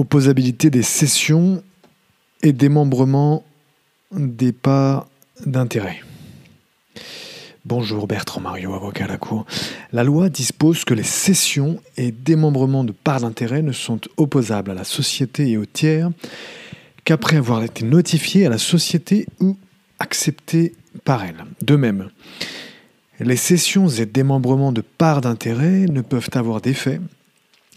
Opposabilité des cessions et démembrement des parts d'intérêt. Bonjour Bertrand Mario, avocat à la Cour. La loi dispose que les cessions et démembrements de parts d'intérêt ne sont opposables à la société et aux tiers qu'après avoir été notifiés à la société ou acceptés par elle. De même, les cessions et démembrements de parts d'intérêt ne peuvent avoir d'effet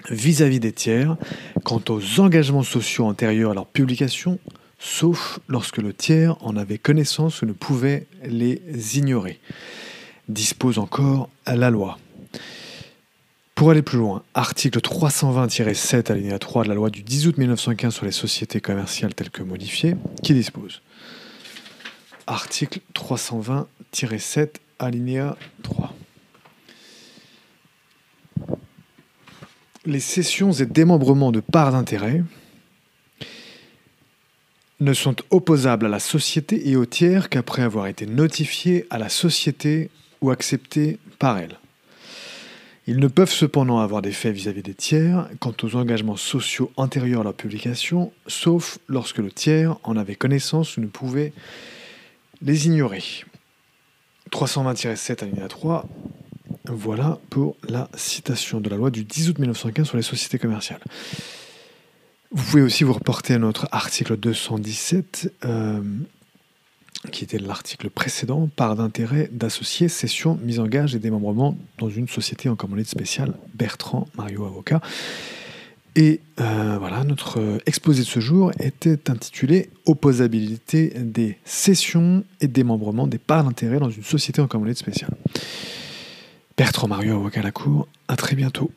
vis-à-vis des tiers quant aux engagements sociaux antérieurs à leur publication, sauf lorsque le tiers en avait connaissance ou ne pouvait les ignorer. Dispose encore la loi. Pour aller plus loin, article 320-7 alinéa 3 de la loi du 10 août 1915 sur les sociétés commerciales telles que modifiées, qui dispose. Article 320-7 alinéa 3. Les cessions et démembrements de parts d'intérêt ne sont opposables à la société et aux tiers qu'après avoir été notifiés à la société ou acceptés par elle. Ils ne peuvent cependant avoir d'effet vis-à-vis des tiers quant aux engagements sociaux antérieurs à leur publication, sauf lorsque le tiers en avait connaissance ou ne pouvait les ignorer. 320-7 alinéa 3, voilà pour la citation de la loi du 10 août 1915 sur les sociétés commerciales. Vous pouvez aussi vous reporter à notre article 217, euh, qui était l'article précédent, part d'intérêt d'associés, cession, mise en gage et démembrement dans une société en commandite spéciale, Bertrand Mario Avocat. Et euh, voilà, notre exposé de ce jour était intitulé Opposabilité des cessions et démembrement des parts d'intérêt dans une société en commandite spéciale. Bertrand Mario, avocat à la Cour, à très bientôt.